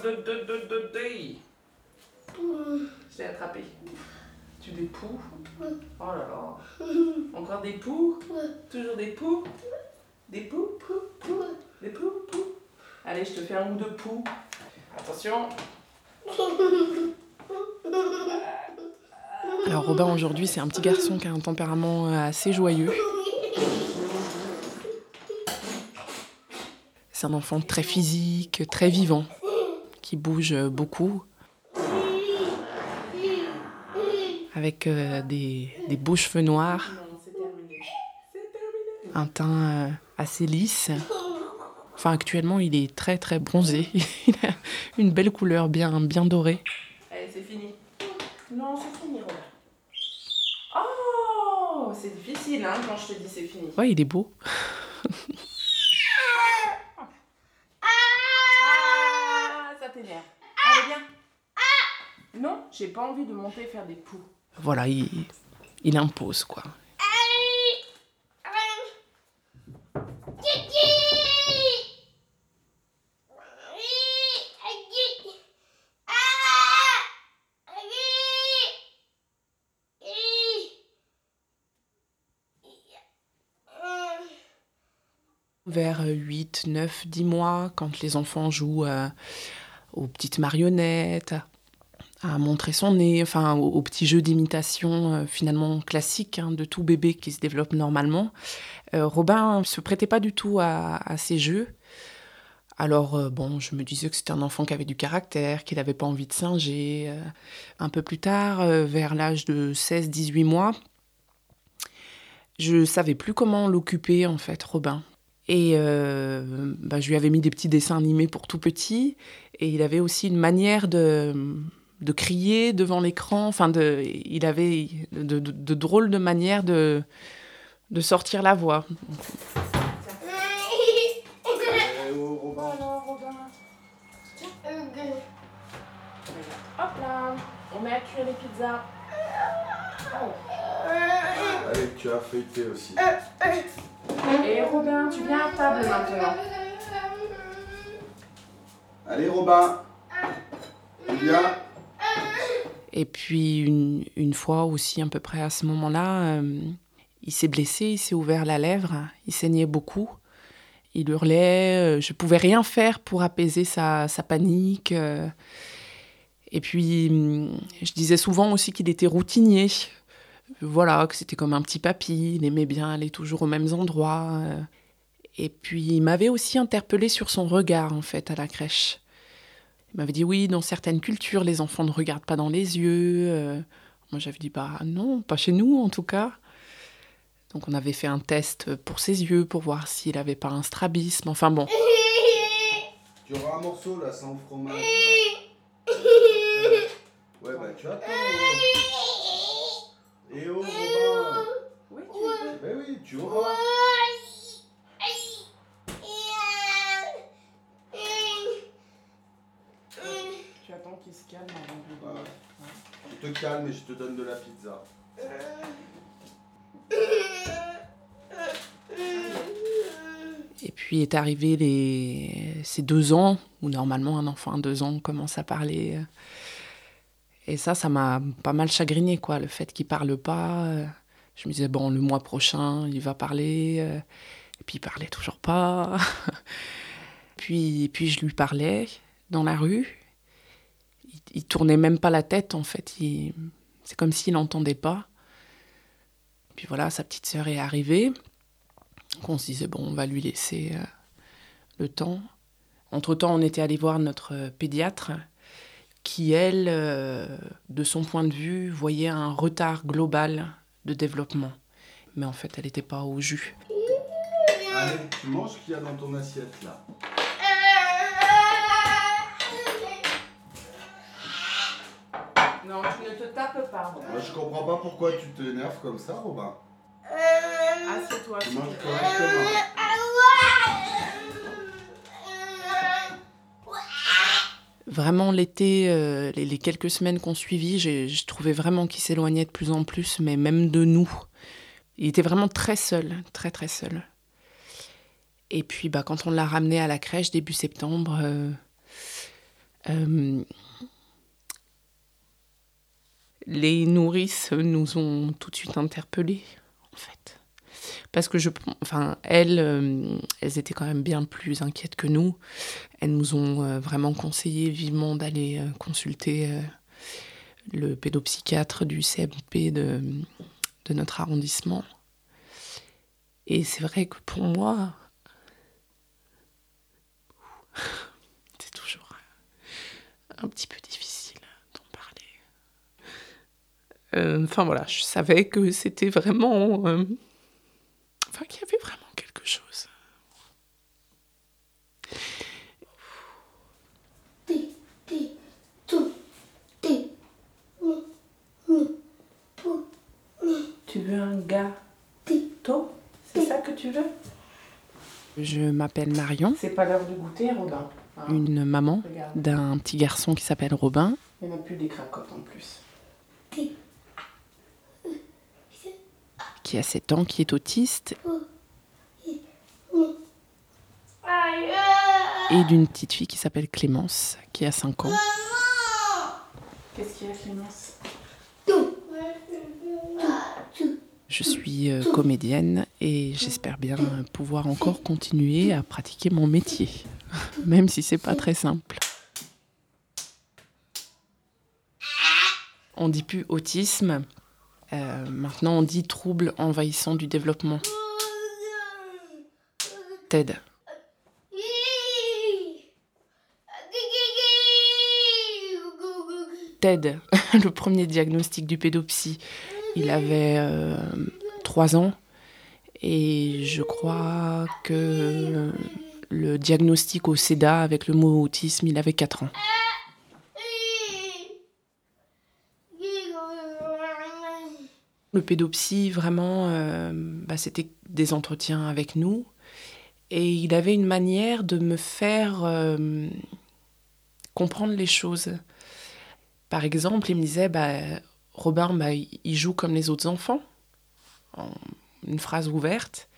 de, de, de, de, de. Je t'ai attrapé. Tu des poux? Oh là là. Encore des poux? Toujours des poux? Des poux, poux, poux? Des poux, poux? Allez, je te fais un ou deux poux. Attention. Alors Robin aujourd'hui c'est un petit garçon qui a un tempérament euh, assez joyeux. C'est un enfant très physique, très vivant, qui bouge beaucoup, avec euh, des, des beaux cheveux noirs, un teint euh, assez lisse. Enfin actuellement il est très très bronzé, il a une belle couleur bien, bien dorée. Allez, c'est fini. Non, c'est fini. Oh C'est difficile, hein, quand je te dis c'est fini. Ouais il est beau. Ah, ça t'énerve. Allez, viens. Non, j'ai pas envie de monter faire des poux. Voilà, il, il impose quoi. Vers 8, 9, 10 mois, quand les enfants jouent euh, aux petites marionnettes, à montrer son nez, enfin aux, petits jeux d'imitation euh, finalement classiques hein, de tout bébé qui se développe normalement, euh, Robin ne se prêtait pas du tout à, ces jeux. Alors euh, bon, je me disais que c'était un enfant qui avait du caractère, qu'il n'avait pas envie de singer. un peu plus tard, vers l'âge de 16-18 mois, je savais plus comment l'occuper en fait, Robin. Et euh, bah, je lui avais mis des petits dessins animés pour tout petit. Et il avait aussi une manière de, de crier devant l'écran. Enfin, de, il avait de, de- de drôles de manières de, de sortir la voix. Hop là. On met à cuire les pizzas. Oh. Allez, tu as feuilleté aussi. Et Robin, tu viens à table maintenant. Allez, Robin. Viens. Et puis une, une fois aussi, à peu près à ce moment-là, euh, il s'est blessé, il s'est ouvert la lèvre, il saignait beaucoup. Il hurlait, euh, je pouvais rien faire pour apaiser sa, sa panique. euh. Et puis, hum, je disais souvent aussi qu'il était routinier. Voilà, que c'était comme un petit papy, il aimait bien aller toujours aux mêmes endroits. euh. Et puis, il m'avait aussi interpellé sur son regard, en fait, à la crèche. Il m'avait dit oui, dans certaines cultures, les enfants ne regardent pas dans les yeux. Euh, moi, j'avais dit bah non, pas chez nous en tout cas. Donc, on avait fait un test pour ses yeux pour voir s'il avait pas un strabisme. Enfin bon, Tu auras un morceau là sans fromage. là. Ouais, bah tu attends. Et oh, Robin. Oui, tu veux. Ben oui, tu auras. Tu attends qu'il se calme avant de lui Ouais. Je te calme et je te donne de la pizza. et puis est arrivé les ces deux ans où normalement un enfant de deux ans commence à parler. Et ça, ça m'a pas mal chagriné quoi, le fait qu'il parle pas. Je me disais bon, le mois prochain, il va parler. Et puis il parlait toujours pas. puis puis je lui parlais dans la rue. Il, il tournait même pas la tête en fait. C'est comme s'il n'entendait pas. Puis voilà, sa petite sœur est arrivée. On se disait, bon, on va lui laisser euh, le temps. Entre-temps, on était allé voir notre euh, pédiatre qui, elle, euh, de son point de vue, voyait un retard global de développement. Mais en fait, elle n'était pas au jus. Allez, tu manges ce qu'il y a dans ton assiette là. Non, tu ne te tapes pas. Moi, je comprends pas pourquoi tu t'énerves comme ça, Robin. Assieds-toi. Tu manges te plaît. correctement. Vraiment, l'été, euh, les, les quelques semaines qu'on suivit, j'ai je trouvais vraiment qu'il s'éloignait de plus en plus, mais même de nous. Il était vraiment très seul, très très seul. Et puis, bah, quand on l'a ramené à la crèche début septembre, euh, Euh, les nourrices nous ont tout de suite interpellés, en fait. Parce que je, enfin, elles, euh, elles étaient quand même bien plus inquiètes que nous. Elles nous ont euh, vraiment conseillé vivement d'aller consulter le pédopsychiatre du CMP de, de notre arrondissement. Et c'est vrai que pour moi, c'est toujours un petit peu difficile d'en parler. Euh, enfin voilà, je savais que c'était vraiment... Euh, enfin qu'il y avait vraiment quelque chose. Tu veux un gâteau? C'est ça que tu veux? Je m'appelle Marion. C'est pas l'heure de goûter, Robin. Hein? Une maman d'un petit garçon qui s'appelle Robin. Il n'y a plus des cracottes en plus. Qui a 7 ans, qui est autiste. Et d'une petite fille qui s'appelle Clémence, qui a 5 ans. Qu'est-ce qu'il y a, Clémence? Je suis euh, comédienne et j'espère bien pouvoir encore continuer à pratiquer mon métier, même si c'est pas très simple. On dit plus autisme, euh, maintenant on dit trouble envahissant du développement. TED. TED, le premier diagnostic du pédopsie. Il avait euh, trois ans et je crois que le diagnostic au SEDA avec le mot autisme, il avait quatre ans. Le pédopsie, vraiment, euh, bah, c'était des entretiens avec nous. Et il avait une manière de me faire euh, comprendre les choses. Par exemple, il me disait, bah, Robin, bah, il joue comme les autres enfants, en une phrase ouverte.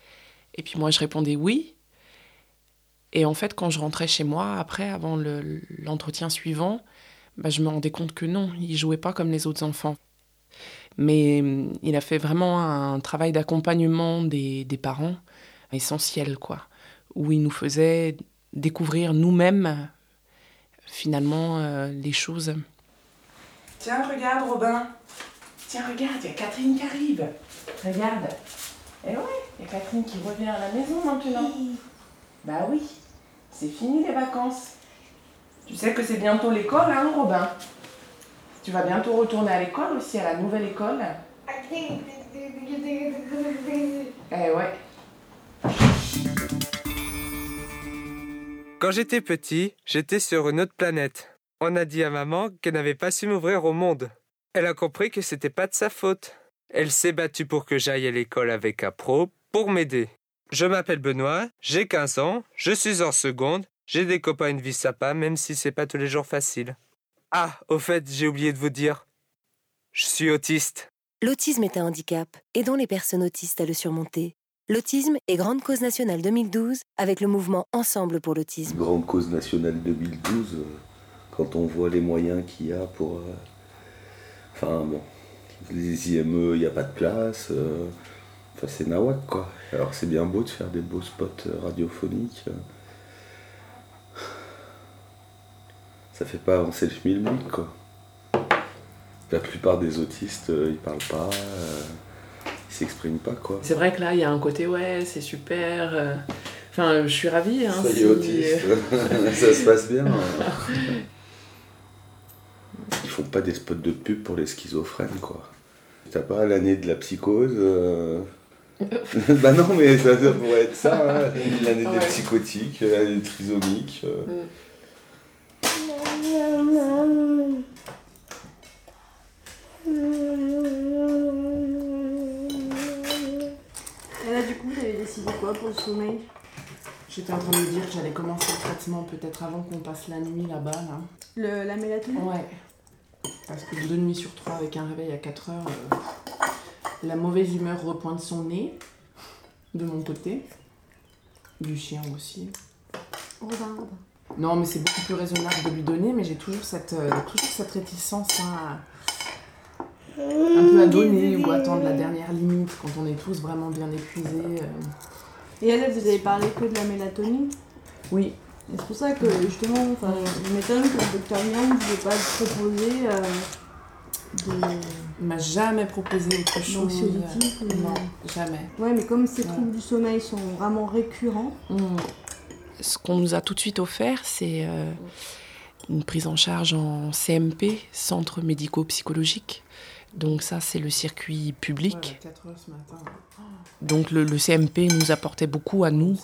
Et puis moi, je répondais oui. Et en fait, quand je rentrais chez moi, après, avant l'entretien suivant, bah, je me rendais compte que non, il jouait pas comme les autres enfants. Mais hum, il a fait vraiment un travail d'accompagnement des, des, parents essentiel, quoi, où il nous faisait découvrir nous-mêmes, finalement, euh, les choses. Tiens, regarde, Robin. Tiens, regarde, il y a Catherine qui arrive. Regarde. Eh ouais, il y a Catherine qui revient à la maison maintenant. Bah oui, c'est fini les vacances. Tu sais que c'est bientôt l'école, hein, Robin? Tu vas bientôt retourner à l'école aussi, à la nouvelle école. Eh ouais. Quand j'étais petit, j'étais sur une autre planète. On a dit à maman qu'elle n'avait pas su m'ouvrir au monde. Elle a compris que c'était pas de sa faute. Elle s'est battue pour que j'aille à l'école avec un pro pour m'aider. Je m'appelle Benoît, j'ai 15 ans, je suis en seconde, j'ai des copains une vie sympa même si c'est pas tous les jours facile. Ah, au fait, j'ai oublié de vous dire. Je suis autiste. L'autisme est un handicap, aidons les personnes autistes à le surmonter. L'autisme est grande cause nationale 2012 avec le mouvement Ensemble pour l'autisme. Grande cause nationale 2012, euh, quand on voit les moyens qu'il y a pour... Euh, enfin bon, les IME, il n'y a pas de place. Euh, enfin, c'est nawak, quoi. Alors, c'est bien beau de faire des beaux spots euh, radiophoniques. Ça fait pas avancer le schmilblick, quoi. La plupart des autistes, euh, ils parlent pas, ils s'expriment pas, quoi. C'est vrai que là, il y a un côté, ouais, c'est super. Enfin, je suis ravie. Hein, ça y est, autiste. ça se passe bien. Ils font pas des spots de pub pour les schizophrènes, quoi. T'as pas l'année de la psychose euh Bah non, mais ça, pourrait être ça, hein. l'année des psychotiques, l'année des trisomiques. Euh. Et là, du coup, vous avez décidé quoi pour le sommeil J'étais en train de me dire que j'allais commencer le traitement peut-être avant qu'on passe la nuit là-bas. Là. Le, la mélatonine Ouais. Parce que deux nuits sur trois avec un réveil à 4 heures, euh, la mauvaise humeur repointe son nez, de mon côté. Du chien aussi. Robin. Non, mais c'est beaucoup plus raisonnable de lui donner, mais j'ai toujours cette, euh, toujours cette réticence hein, à- un peu à donner ou à attendre la dernière limite quand on est tous vraiment bien épuisés. euh. Et elle, vous avez parlé que de la mélatonine Oui, Et c'est pour ça que justement, enfin, je m'étonne que le docteur Yang ne voulait pas proposer euh, de. il m'a jamais proposé autre chose. Non, jamais. Ouais, mais comme ces troubles du sommeil sont vraiment récurrents, Mm. Ce qu'on nous a tout de suite offert, c'est euh, une prise en charge en CMP, centre médico-psychologique. Donc ça, c'est le circuit public. Donc le, le CMP nous apportait beaucoup à nous.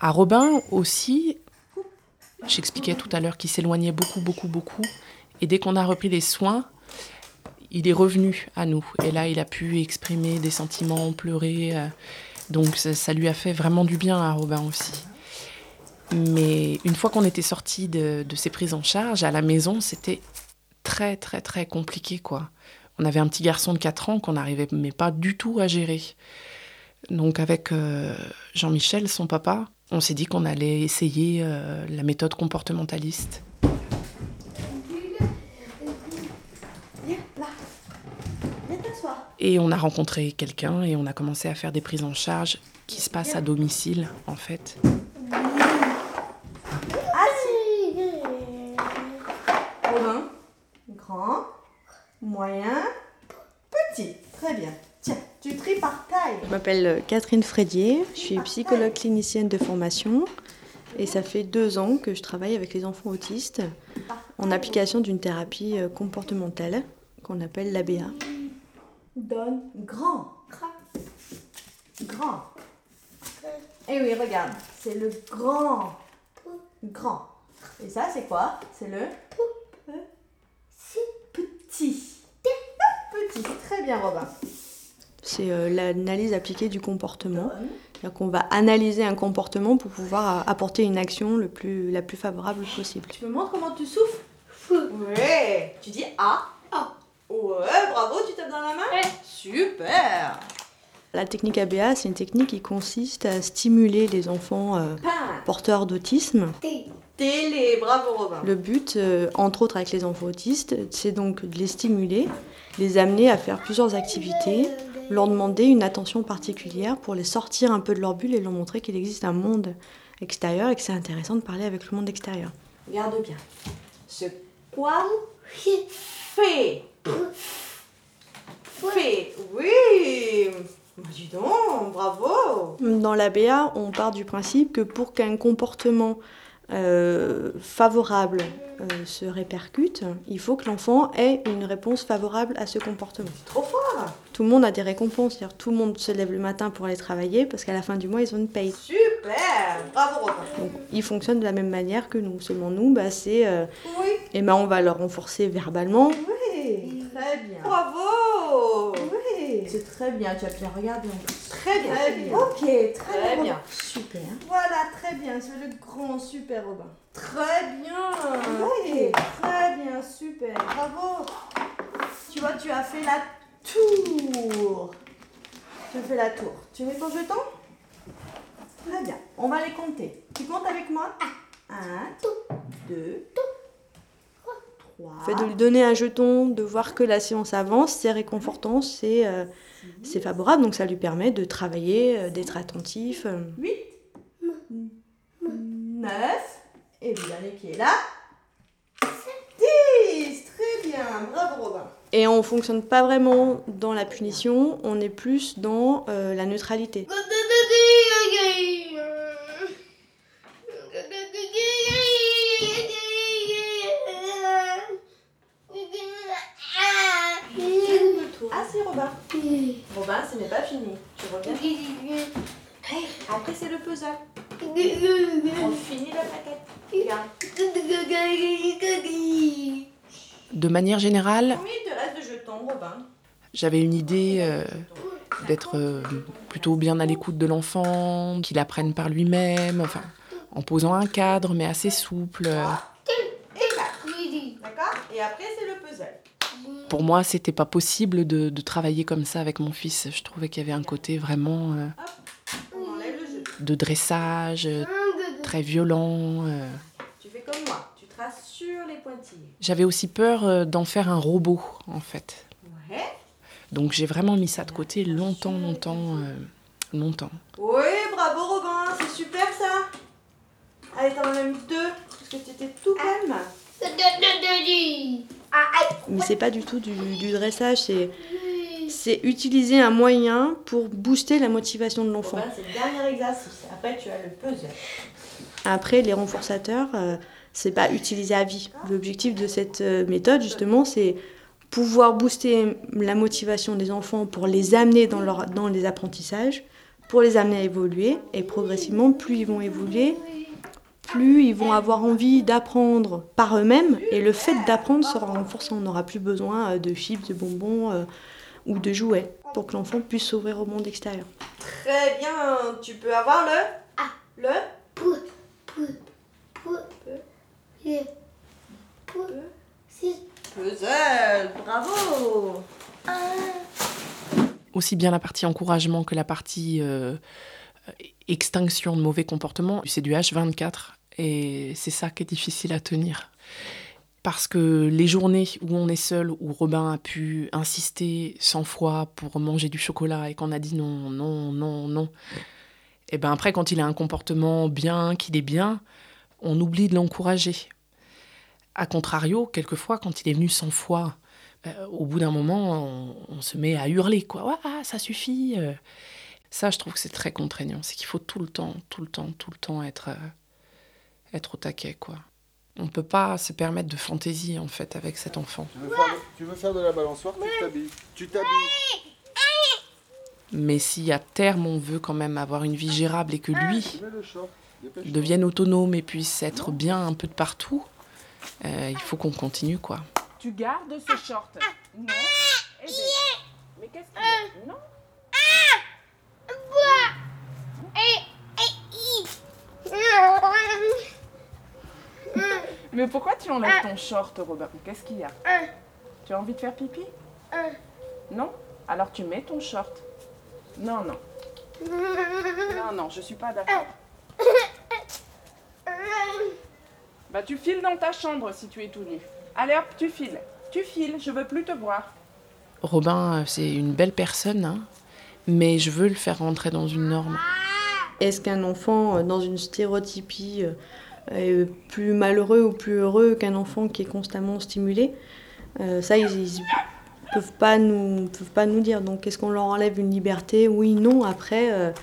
À Robin aussi, j'expliquais tout à l'heure qu'il s'éloignait beaucoup, beaucoup, beaucoup. Et dès qu'on a repris les soins, il est revenu à nous. Et là, il a pu exprimer des sentiments, pleurer. euh, donc ça, ça lui a fait vraiment du bien à Robin aussi. Mais une fois qu'on était sorti de, de ces prises en charge, à la maison, c'était très très très compliqué quoi. On avait un petit garçon de 4 ans qu'on n'arrivait mais pas du tout à gérer. Donc avec euh, Jean-Michel, son papa, on s'est dit qu'on allait essayer euh, la méthode comportementaliste. Et on a rencontré quelqu'un et on a commencé à faire des prises en charge qui se passent à domicile en fait. Robin, grand, moyen, petit. Très bien. Tiens, tu tries par taille. Je m'appelle Catherine Frédier, je suis psychologue clinicienne de formation et ça fait deux ans que je travaille avec les enfants autistes en application d'une thérapie euh, comportementale qu'on appelle l'ABA. Donne grand. Grand. Eh oui, regarde, c'est le grand. Grand. Et ça, c'est quoi? C'est le petit. Petit, très bien, Robin. C'est euh, l'analyse appliquée du comportement. C'est-à-dire qu'on va analyser un comportement pour pouvoir euh, apporter une action le plus, la plus favorable possible. Tu me montres comment tu souffles Ouais. Tu dis A. A. Ouais, bravo, tu tapes dans la main? Super La technique ABA, c'est une technique qui consiste à stimuler les enfants euh, porteurs d'autisme. Télé, bravo Robin. Le but, euh, entre autres avec les enfants autistes, c'est donc de les stimuler, les amener à faire plusieurs activités, leur demander une attention particulière pour les sortir un peu de leur bulle et leur montrer qu'il existe un monde extérieur et que c'est intéressant de parler avec le monde extérieur. Regarde bien. Ce quoi fait fait oui Bah, dis donc, bravo Dans l'ABA, on part du principe que pour qu'un comportement euh, favorable euh, se répercute, il faut que l'enfant ait une réponse favorable à ce comportement. trop fort Tout le monde a des récompenses, c'est-à-dire tout le monde se lève le matin pour aller travailler parce qu'à la fin du mois, ils ont une paye. Super Bravo Robin Donc, ils fonctionnent de la même manière que nous. Seulement nous, bah, c'est... euh, eh ben, on va leur renforcer verbalement. Oui Très bien Bravo Oui C'est très bien, tu as bien regardé en plus. Très bien, très bien. Ok, très, Très bien. bien. Super. Voilà, très bien, c'est le grand super Robin. Très bien Oui, très bien, super. Bravo Tu vois, tu as fait la tour. Tu as fait la tour. Tu mets ton jeton? Très bien. On va les compter. Tu comptes avec moi? Un, deux, trois. Le fait de lui donner un jeton, de voir que la séance avance, c'est réconfortant, c'est euh, c'est favorable, donc ça lui permet de travailler, euh, d'être attentif. 8, 9, et le dernier qui est là, 10, très bien, bravo Robin. Et on fonctionne pas vraiment dans la punition, on est plus dans euh, la neutralité. Ah si Robin. Robin, ce n'est pas fini. Tu reviens après c'est le puzzle. On finit la plaquette. Regarde. De manière générale, Robin j'avais une idée euh, d'être euh, plutôt bien à l'écoute de l'enfant, qu'il apprenne par lui-même, enfin, en posant un cadre mais assez souple. Et là. D'accord? Et après c'est le puzzle. Pour moi, c'était pas possible de, de travailler comme ça avec mon fils. Je trouvais qu'il y avait un côté vraiment euh, de dressage. euh, très violent. Tu fais comme moi, tu traces sur les pointillés. J'avais aussi peur d'en faire un robot, en fait. Ouais. Donc j'ai vraiment mis ça de côté longtemps, longtemps, longtemps. Oui, bravo Robin, c'est super ça. Allez, t'en as mis deux, parce que tu étais tout calme. Mais c'est pas du tout du, dressage, c'est c'est utiliser un moyen pour booster la motivation de l'enfant. c'est le dernier exercice. Après, tu as le puzzle. Après, les renforçateurs, euh, c'est pas utiliser à vie. L'objectif de cette euh, méthode, justement, c'est pouvoir booster la motivation des enfants pour les amener dans, leur, dans les apprentissages, pour les amener à évoluer. Et progressivement, plus ils vont évoluer, plus ils vont avoir envie d'apprendre par eux-mêmes et le fait d'apprendre sera renforçant. On n'aura plus besoin euh, de chips, de bonbons euh, ou de jouets pour que l'enfant puisse s'ouvrir au monde extérieur. Très bien, tu peux avoir le? A. Le? Pou. Puzzle, bravo Aussi bien la partie encouragement que la partie euh, extinction de mauvais comportements, c'est du H24 et c'est ça qui est difficile à tenir. Parce que les journées où on est seul, où Robin a pu insister 100 fois pour manger du chocolat et qu'on a dit non, non, non, non, et ben après, quand il a un comportement bien, qu'il est bien, on oublie de l'encourager. A contrario, quelquefois, quand il est venu 100 fois, euh, au bout d'un moment, on, se met à hurler, quoi. Ah, ça suffit. Euh. Ça, je trouve que c'est très contraignant. C'est qu'il faut tout le temps, tout le temps, tout le temps être, euh, être au taquet, quoi. On ne peut pas se permettre de fantaisie, en fait, avec cet enfant. Tu veux faire de, la balançoire, tu t'habilles. Tu t'habilles. Mais si à terme on veut quand même avoir une vie gérable et que lui devienne autonome et puisse être bien un peu de partout, euh, il faut qu'on continue quoi. Tu gardes ce short. Non. Eh ben, Mais qu'est-ce qu'il y a Non. Mais pourquoi tu enlèves ton short, Robert Qu'est-ce qu'il y a? Tu as envie de faire pipi? Non? Alors tu mets ton short. Non, non. Non, non, je suis pas d'accord. Bah tu files dans ta chambre si tu es tout nu. Allez hop, tu files. Tu files, je veux plus te voir. Robin, euh, c'est une belle personne, hein, mais je veux le faire rentrer dans une norme. Est-ce qu'un enfant euh, dans une stéréotypie euh, est plus malheureux ou plus heureux qu'un enfant qui est constamment stimulé Ça, ils, ils peuvent pas nous peuvent pas nous dire. Donc, est-ce qu'on leur enlève une liberté? Oui, non. Après,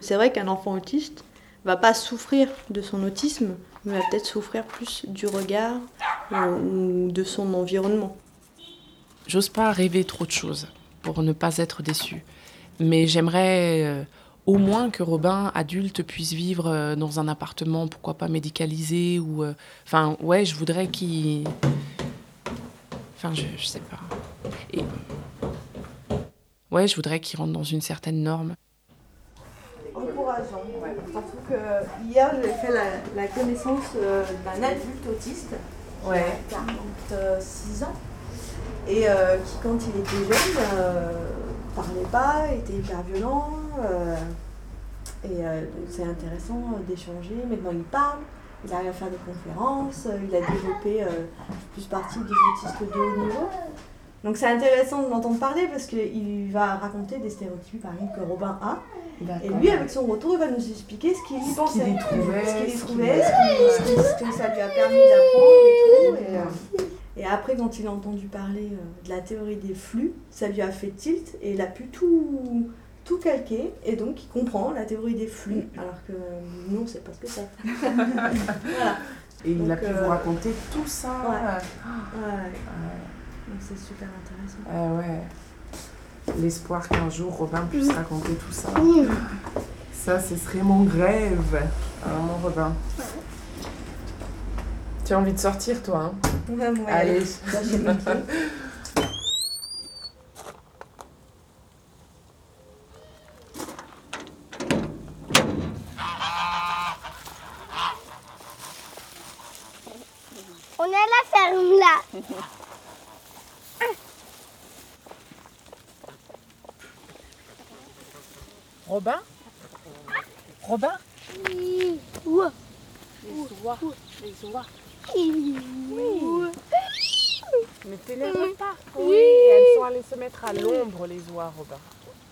c'est vrai qu'un enfant autiste va pas souffrir de son autisme, mais va peut-être souffrir plus du regard ou de son environnement. J'ose pas rêver trop de choses pour ne pas être déçue. Mais j'aimerais euh, au moins que Robin, adulte, puisse vivre euh, dans un appartement, pourquoi pas médicalisé ou. Euh, enfin, ouais, je voudrais qu'il. Enfin, je, je sais pas. Et. Ouais, je voudrais qu'il rentre dans une certaine norme. Encourageant. Ouais. Parce que hier, j'ai fait la, la connaissance d'un adulte autiste. Ouais. 46 ans et euh, qui, quand il était jeune, euh, parlait pas, était hyper violent. Euh, et donc c'est intéressant d'échanger. Maintenant il parle, il arrive à faire des conférences, il a développé plus partie des autistes de haut niveau. Donc c'est intéressant de l'entendre parler parce qu'il va raconter des stéréotypes par exemple que Robin a. Et lui, avec son retour, il va nous expliquer ce qu'il y pensait. Ce qu'il trouvait, ce qu'il trouvait, ce, que ça lui a permis d'apprendre et tout. Et après, quand il a entendu parler euh, de la théorie des flux, ça lui a fait tilt et il a pu tout, tout calquer. Et donc, il comprend la théorie des flux, alors que nous, on ne sait pas ce que c'est. voilà. Et il a pu vous euh, raconter tout ça. Ouais. ouais. Donc, c'est super intéressant. Ah ouais. L'espoir qu'un jour Robin puisse raconter tout ça. Ça, ce serait mon rêve. Hein, mon Robin. Tu as envie de sortir, toi hein? Ouais, Allez. On est à la ferme là. Robin Robin Oui. oies. Les oies. Les oies. Oui. Mais t'énerve pas. Oui, elles sont allées se mettre à l'ombre, les oies, Robin.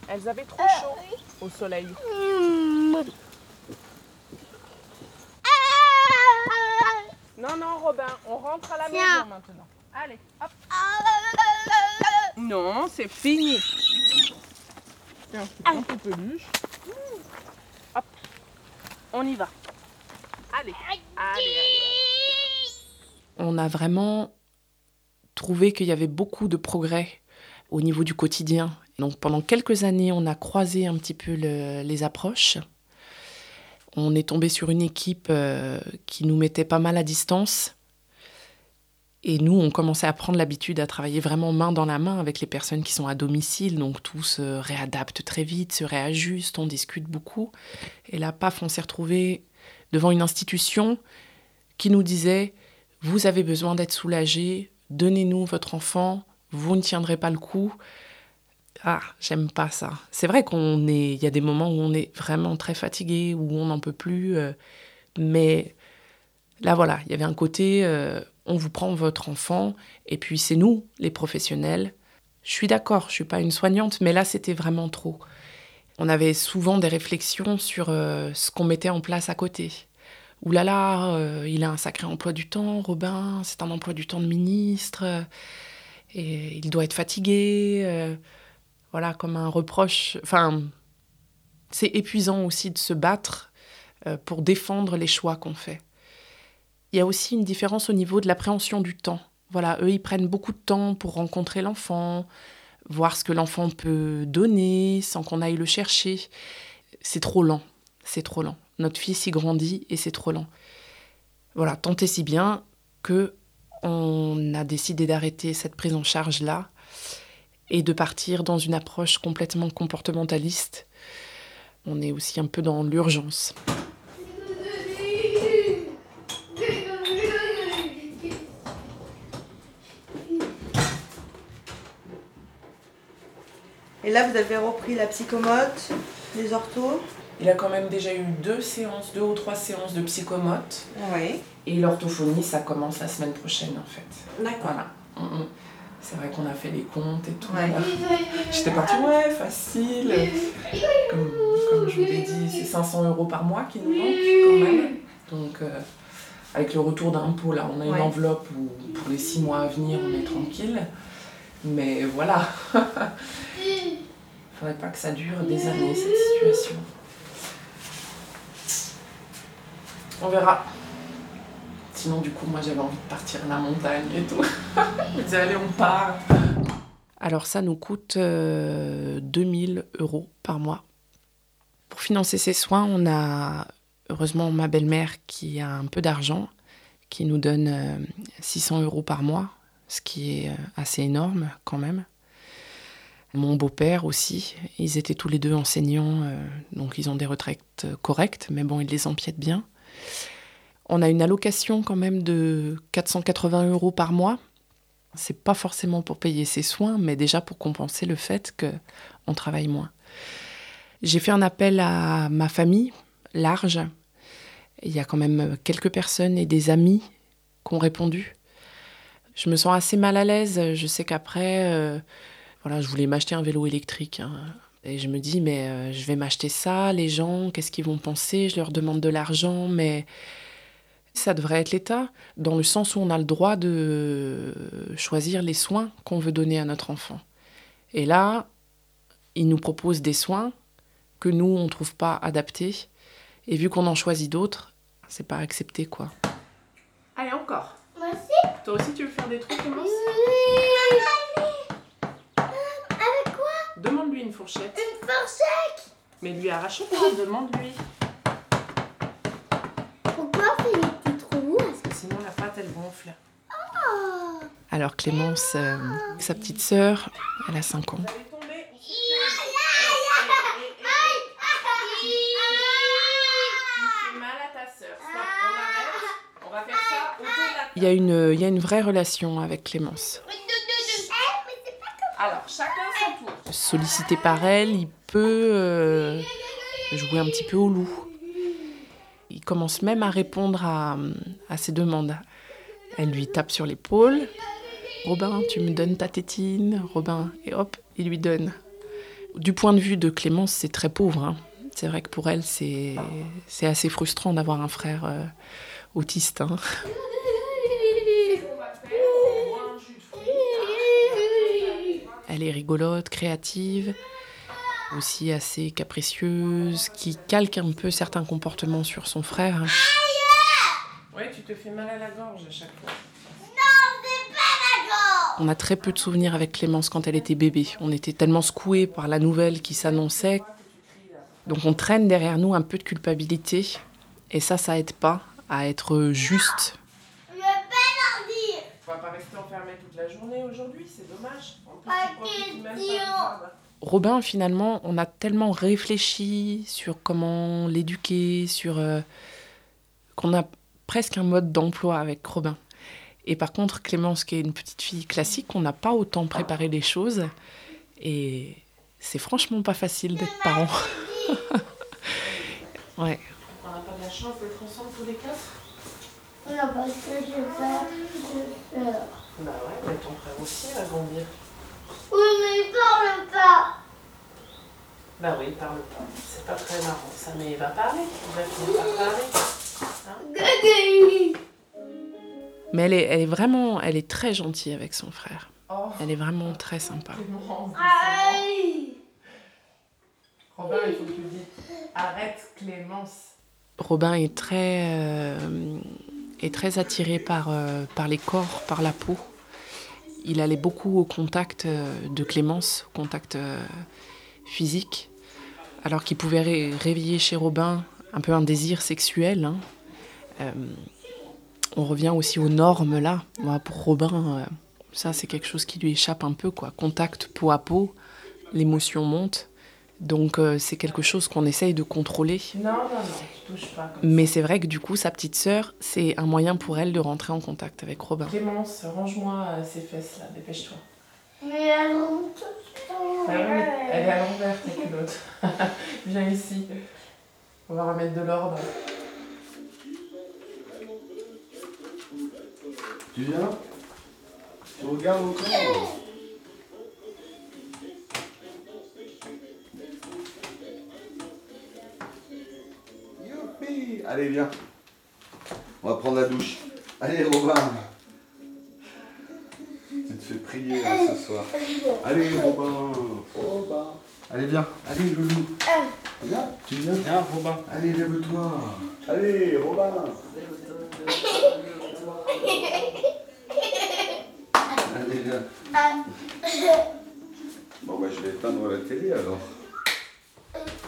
Elles avaient trop chaud au soleil. Non, non, Robin, on rentre à la maison maintenant. Allez, hop. Non, c'est fini. Tiens, un peu peluche. Hop, on y va. On a vraiment trouvé qu'il y avait beaucoup de progrès au niveau du quotidien. Donc pendant quelques années, on a croisé un petit peu les approches. On est tombé sur une équipe euh, qui nous mettait pas mal à distance. Et nous, on commençait à prendre l'habitude à travailler vraiment main dans la main avec les personnes qui sont à domicile. Donc tout se réadapte très vite, se réajuste, on discute beaucoup. Et là, paf, on s'est retrouvé devant une institution qui nous disait, vous avez besoin d'être soulagé, donnez-nous votre enfant, vous ne tiendrez pas le coup. Ah, j'aime pas ça. C'est vrai qu'on est, il y a des moments où on est vraiment très fatigué, où on n'en peut plus, euh, mais là voilà, il y avait un côté, euh, on vous prend votre enfant, et puis c'est nous, les professionnels. Je suis d'accord, je suis pas une soignante, mais là c'était vraiment trop. On avait souvent des réflexions sur euh, ce qu'on mettait en place à côté. Ouh là là, il a un sacré emploi du temps, Robin, c'est un emploi du temps de ministre, et il doit être fatigué voilà, comme un reproche. Enfin, c'est épuisant aussi de se battre euh, pour défendre les choix qu'on fait. Il y a aussi une différence au niveau de l'appréhension du temps. Voilà, eux, ils prennent beaucoup de temps pour rencontrer l'enfant, voir ce que l'enfant peut donner sans qu'on aille le chercher. C'est trop lent, c'est trop lent. Notre fils y grandit et c'est trop lent. Voilà, tant et si bien que on a décidé d'arrêter cette prise en charge là et de partir dans une approche complètement comportementaliste. On est aussi un peu dans l'urgence. Là, vous avez repris la psychomote, les orthos Il a quand même déjà eu deux séances, deux ou trois séances de psychomote. Oui. Et l'orthophonie, ça commence la semaine prochaine en fait. D'accord. Voilà. Mm, mm. C'est vrai qu'on a fait les comptes et tout. J'étais partie, ouais, facile. Comme, je vous l'ai dit, c'est 500 euros par mois qui nous manquent quand même. Donc, euh, avec le retour d'impôt, là, on a une enveloppe où pour les six mois à venir, on est tranquille. Mais voilà. Il faudrait pas que ça dure des années, cette situation. On verra. Sinon, du coup, moi, j'avais envie de partir à la montagne et tout. Je disais, allez, on part. Alors, ça nous coûte 2000 euh, euros par mois. Pour financer ces soins, on a heureusement ma belle-mère qui a un peu d'argent, qui nous donne 600 euh, euros par mois, ce qui est euh, assez énorme quand même. Mon beau-père aussi, ils étaient tous les deux enseignants, donc ils ont des retraites correctes, mais bon, ils les empiètent bien. On a une allocation quand même de 480 euros par mois. C'est pas forcément pour payer ses soins, mais déjà pour compenser le fait qu'on travaille moins. J'ai fait un appel à ma famille large. Il y a quand même quelques personnes et des amis qui ont répondu. Je me sens assez mal à l'aise. Je sais qu'après, euh, voilà, je voulais m'acheter un vélo électrique. Hein. Et je me dis, mais euh, je vais m'acheter ça, les gens, qu'est-ce qu'ils vont penser? Je leur demande de l'argent, mais ça devrait être l'État, dans le sens où on a le droit de choisir les soins qu'on veut donner à notre enfant. Et là, il nous propose des soins que nous, on ne trouve pas adaptés. Et vu qu'on en choisit d'autres, c'est pas accepté, quoi. Allez, encore. Moi aussi. Toi aussi, tu veux faire des trucs, commence Avec quoi Demande-lui une fourchette. Une fourchette Mais lui arrache pas, demande-lui. elle gonfle. Alors Clémence, euh, sa petite sœur, elle a 5 ans. Il y, a une, il y a une vraie relation avec Clémence. Alors, chacun son tour. Sollicité par elle, il peut euh, jouer un petit peu au loup. Il commence même à répondre à, à ses demandes. Elle lui tape sur l'épaule. Robin, tu me donnes ta tétine. Robin, et hop, il lui donne. Du point de vue de Clémence, c'est très pauvre. hein. C'est vrai que pour elle, c'est assez frustrant d'avoir un frère euh, autiste. hein. Elle est rigolote, créative, aussi assez capricieuse, qui calque un peu certains comportements sur son frère. Ouais, tu te fais mal à la gorge à chaque fois. On a très peu de souvenirs avec Clémence quand elle était bébé. On était tellement secoués par la nouvelle qui s'annonçait. Donc on traîne derrière nous un peu de culpabilité. Et ça, ça aide pas à être juste. Je peux leur dire. On va pas rester enfermé toute la journée aujourd'hui, c'est dommage. En plus, Pas tu même pas du question. jardin. Robin, finalement, on a tellement réfléchi sur comment l'éduquer, sur euh, qu'on a presque un mode d'emploi avec Robin. Et par contre, Clémence, qui est une petite fille classique, on n'a pas autant préparé les choses. Et c'est franchement pas facile d'être parent. ouais. On n'a pas de la chance d'être ensemble tous les quatre? Non, parce que j'ai peur. J'ai peur. Bah ouais, mais ton frère aussi va grandir. Oui, mais il parle pas. Bah oui, il parle pas. C'est pas très marrant ça, mais il va parler. Il va finir par parler. Gagné. Mais elle est, elle est vraiment, elle est très gentille avec son frère. Oh, Elle est vraiment très sympa. Clémence, Aïe. Robin, il faut que tu le dises. Arrête, Clémence. Robin est très, euh, est très attiré par, euh, par les corps, par la peau. Il allait beaucoup au contact euh, de Clémence, au contact euh, physique, alors qu'il pouvait ré- réveiller chez Robin un peu un désir sexuel. hein. On revient aussi aux normes là. Pour Robin, ça c'est quelque chose qui lui échappe un peu, quoi. Contact peau à peau, l'émotion monte. Donc c'est quelque chose qu'on essaye de contrôler. Non, non, non, tu touches pas. Comme Mais c'est vrai que du coup, sa petite sœur, c'est un moyen pour elle de rentrer en contact avec Robin. Clémence, range-moi euh, ces fesses là, dépêche-toi. Mais elle rentre oui, mais elle est à l'envers ta culotte. Viens ici. On va remettre de l'ordre. Tu viens? Tu regardes encore Youpi Allez, viens. On va prendre la douche. Allez, Robin. Tu te fais prier là, ce soir. Allez, Robin. Robin. Allez, viens. Allez, Loulou. Viens. Tu viens Viens, Robin. Allez, lève-toi. Allez, Robin. Allez, viens. Bon, bah, je vais éteindre la télé alors.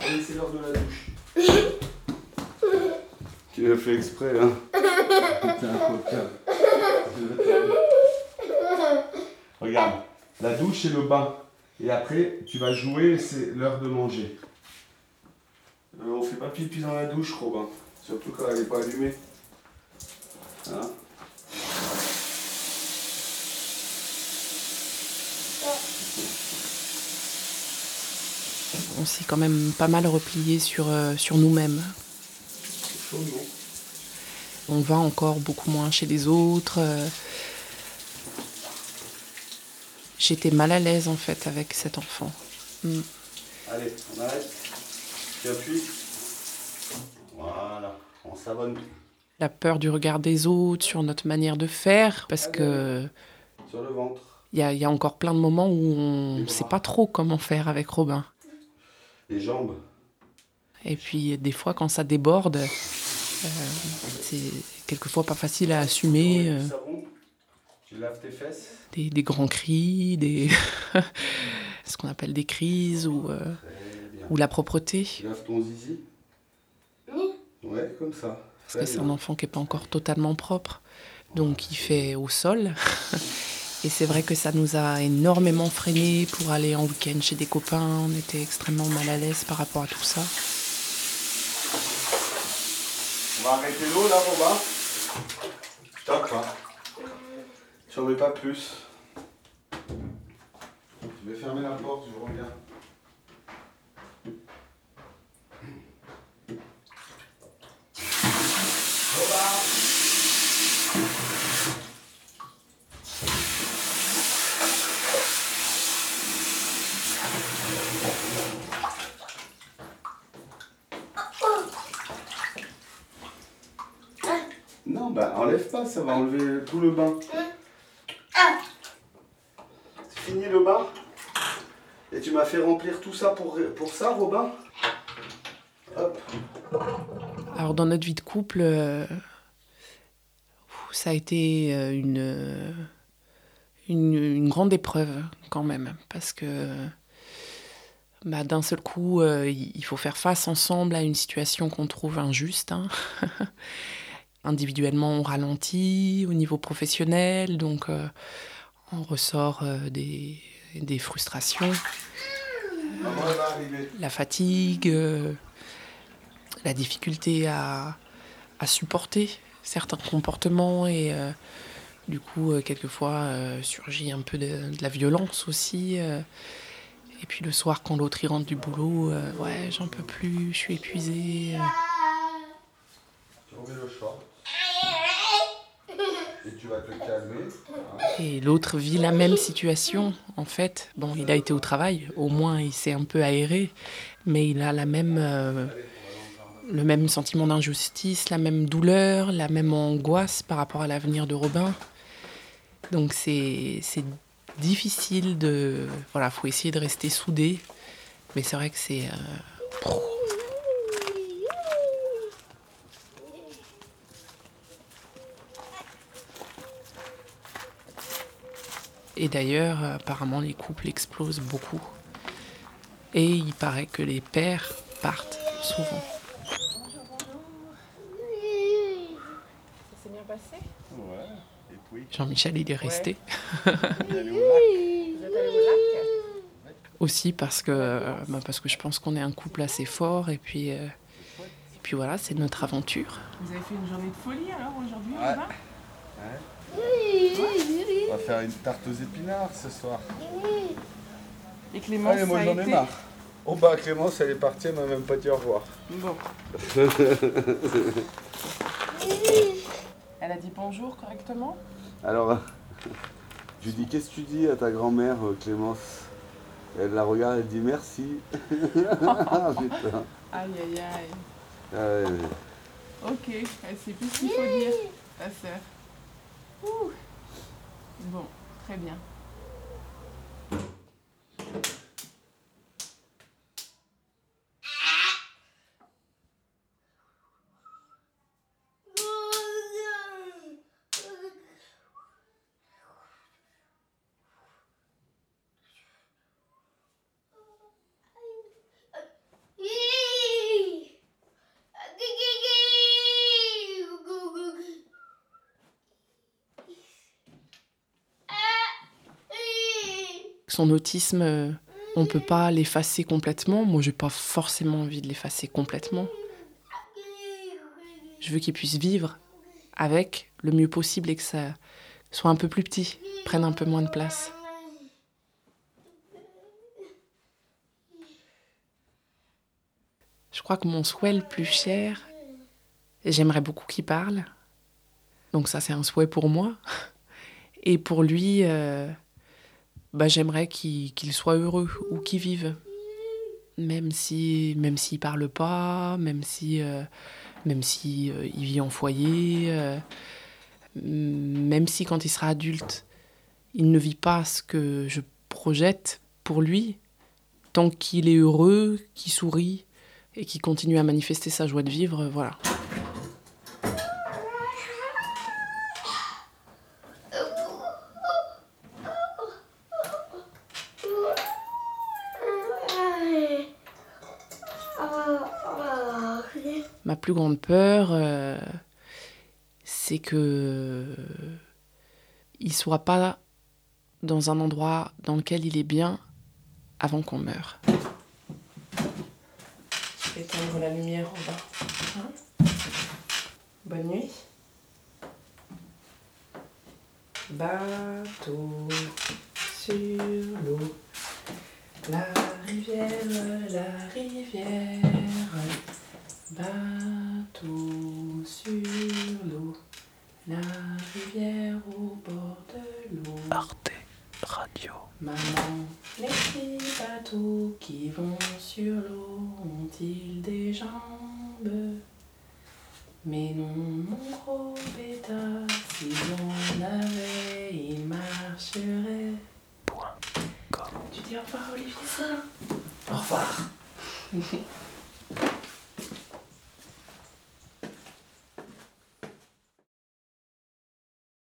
Allez, c'est l'heure de la douche. L'as fait exprès, hein. Regarde, la douche et le bain. Et après, tu vas jouer, c'est l'heure de manger. Euh, on fait pas pipi dans la douche, Robin. Surtout quand elle n'est pas allumée. Hein On s'est quand même pas mal replié sur, euh, sur nous-mêmes. C'est chaud, non? On va encore beaucoup moins chez les autres. euh. J'étais mal à l'aise en fait avec cet enfant. Mm. Allez, on arrête. Tu appuies. Voilà, on s'abonne La peur du regard des autres sur notre manière de faire, parce que sur le ventre. il y a, il y a encore plein de moments où on ne sait pas trop comment faire avec Robin. Les jambes. Et puis des fois quand ça déborde, c'est quelquefois pas facile à assumer. euh. Tu laves tes fesses. des, des grands cris, des ce qu'on appelle des crises ou, euh, ou la propreté. Tu laves ton zizi? Ouais, comme ça. Parce que c'est un enfant qui n'est pas encore totalement propre. Donc il fait au sol. Et c'est vrai que ça nous a énormément freiné pour aller en week-end chez des copains. On était extrêmement mal à l'aise par rapport à tout ça. On va arrêter l'eau là, Robin. Stop, hein. Tu en mets pas plus. Je vais fermer la porte, je reviens. Non, ça va enlever tout le bain. C'est fini le bain Et tu m'as fait remplir tout ça pour, pour ça, Robin Hop. Alors dans notre vie de couple, euh, ça a été euh, une, une, une grande épreuve quand même, parce que bah, d'un seul coup, euh, il faut faire face ensemble à une situation qu'on trouve injuste. hein. Individuellement, on ralentit au niveau professionnel, donc euh, on ressort euh, des, frustrations, arriver. la fatigue, euh, la difficulté à, supporter certains comportements et euh, du coup, euh, quelquefois, euh, surgit un peu de, la violence aussi. euh. et puis le soir, quand l'autre y rentre du boulot, euh, ouais, j'en peux plus, je suis épuisée. euh. Tu remets le short. Calmer. Et l'autre vit la même situation, en fait. Bon, il a été au travail, au moins il s'est un peu aéré, mais il a la même, euh, le même sentiment d'injustice, la même douleur, la même angoisse par rapport à l'avenir de Robin. Donc c'est difficile de... Voilà, faut essayer de rester soudé, mais c'est vrai que c'est... euh, Et d'ailleurs, apparemment, les couples explosent beaucoup. Et il paraît que les pères partent souvent. Ça s'est bien passé Ouais. Et puis, Jean-Michel, il est resté. il est allé au lac. Vous êtes allé au lac Aussi parce que, bah, parce que je pense qu'on est un couple assez fort. Et puis, euh, et puis voilà, c'est notre aventure. Vous avez fait une journée de folie alors aujourd'hui, Ouais. Robin On va faire une tarte aux épinards ce soir. Et Clémence, Allez, moi j'en ai été marre. Oh bah Clémence, elle est partie, elle m'a même pas dit au revoir. Bon. Elle a dit bonjour correctement? Alors, je lui dis qu'est-ce que tu dis à ta grand-mère euh, Clémence? Elle la regarde, elle dit merci. Ah, putain. Aïe aïe aïe. Ok, elle sait plus ce qu'il faut dire, ta sœur. Ouh. Bon, très bien. Son autisme, euh, on ne peut pas l'effacer complètement. Moi, j'ai pas forcément envie de l'effacer complètement. Je veux qu'il puisse vivre avec le mieux possible et que ça soit un peu plus petit, prenne un peu moins de place. Je crois que mon souhait le plus cher, j'aimerais beaucoup qu'il parle. Donc ça, c'est un souhait pour moi. Et pour lui, euh, bah, j'aimerais qu'il qu'il soit heureux ou qu'il vive. Même si, même s'il parle pas, même si, euh, euh, vit en foyer, euh, même si quand il sera adulte, il ne vit pas ce que je projette pour lui, tant qu'il est heureux, qu'il sourit et qu'il continue à manifester sa joie de vivre, voilà. Ma plus grande peur, euh, c'est que il soit pas dans un endroit dans lequel il est bien avant qu'on meure. Je vais éteindre la lumière en bas. Hein? Bonne nuit. Bateau sur l'eau. La rivière, la rivière. Bateau sur l'eau. La rivière au bord de l'eau. Arte Radio. Maman, les petits bateaux qui vont sur l'eau ont-ils des jambes? Mais non, mon gros bêta, si on avait, il marcherait. Point. Com. Tu dis au revoir, Olivier, ça Au revoir.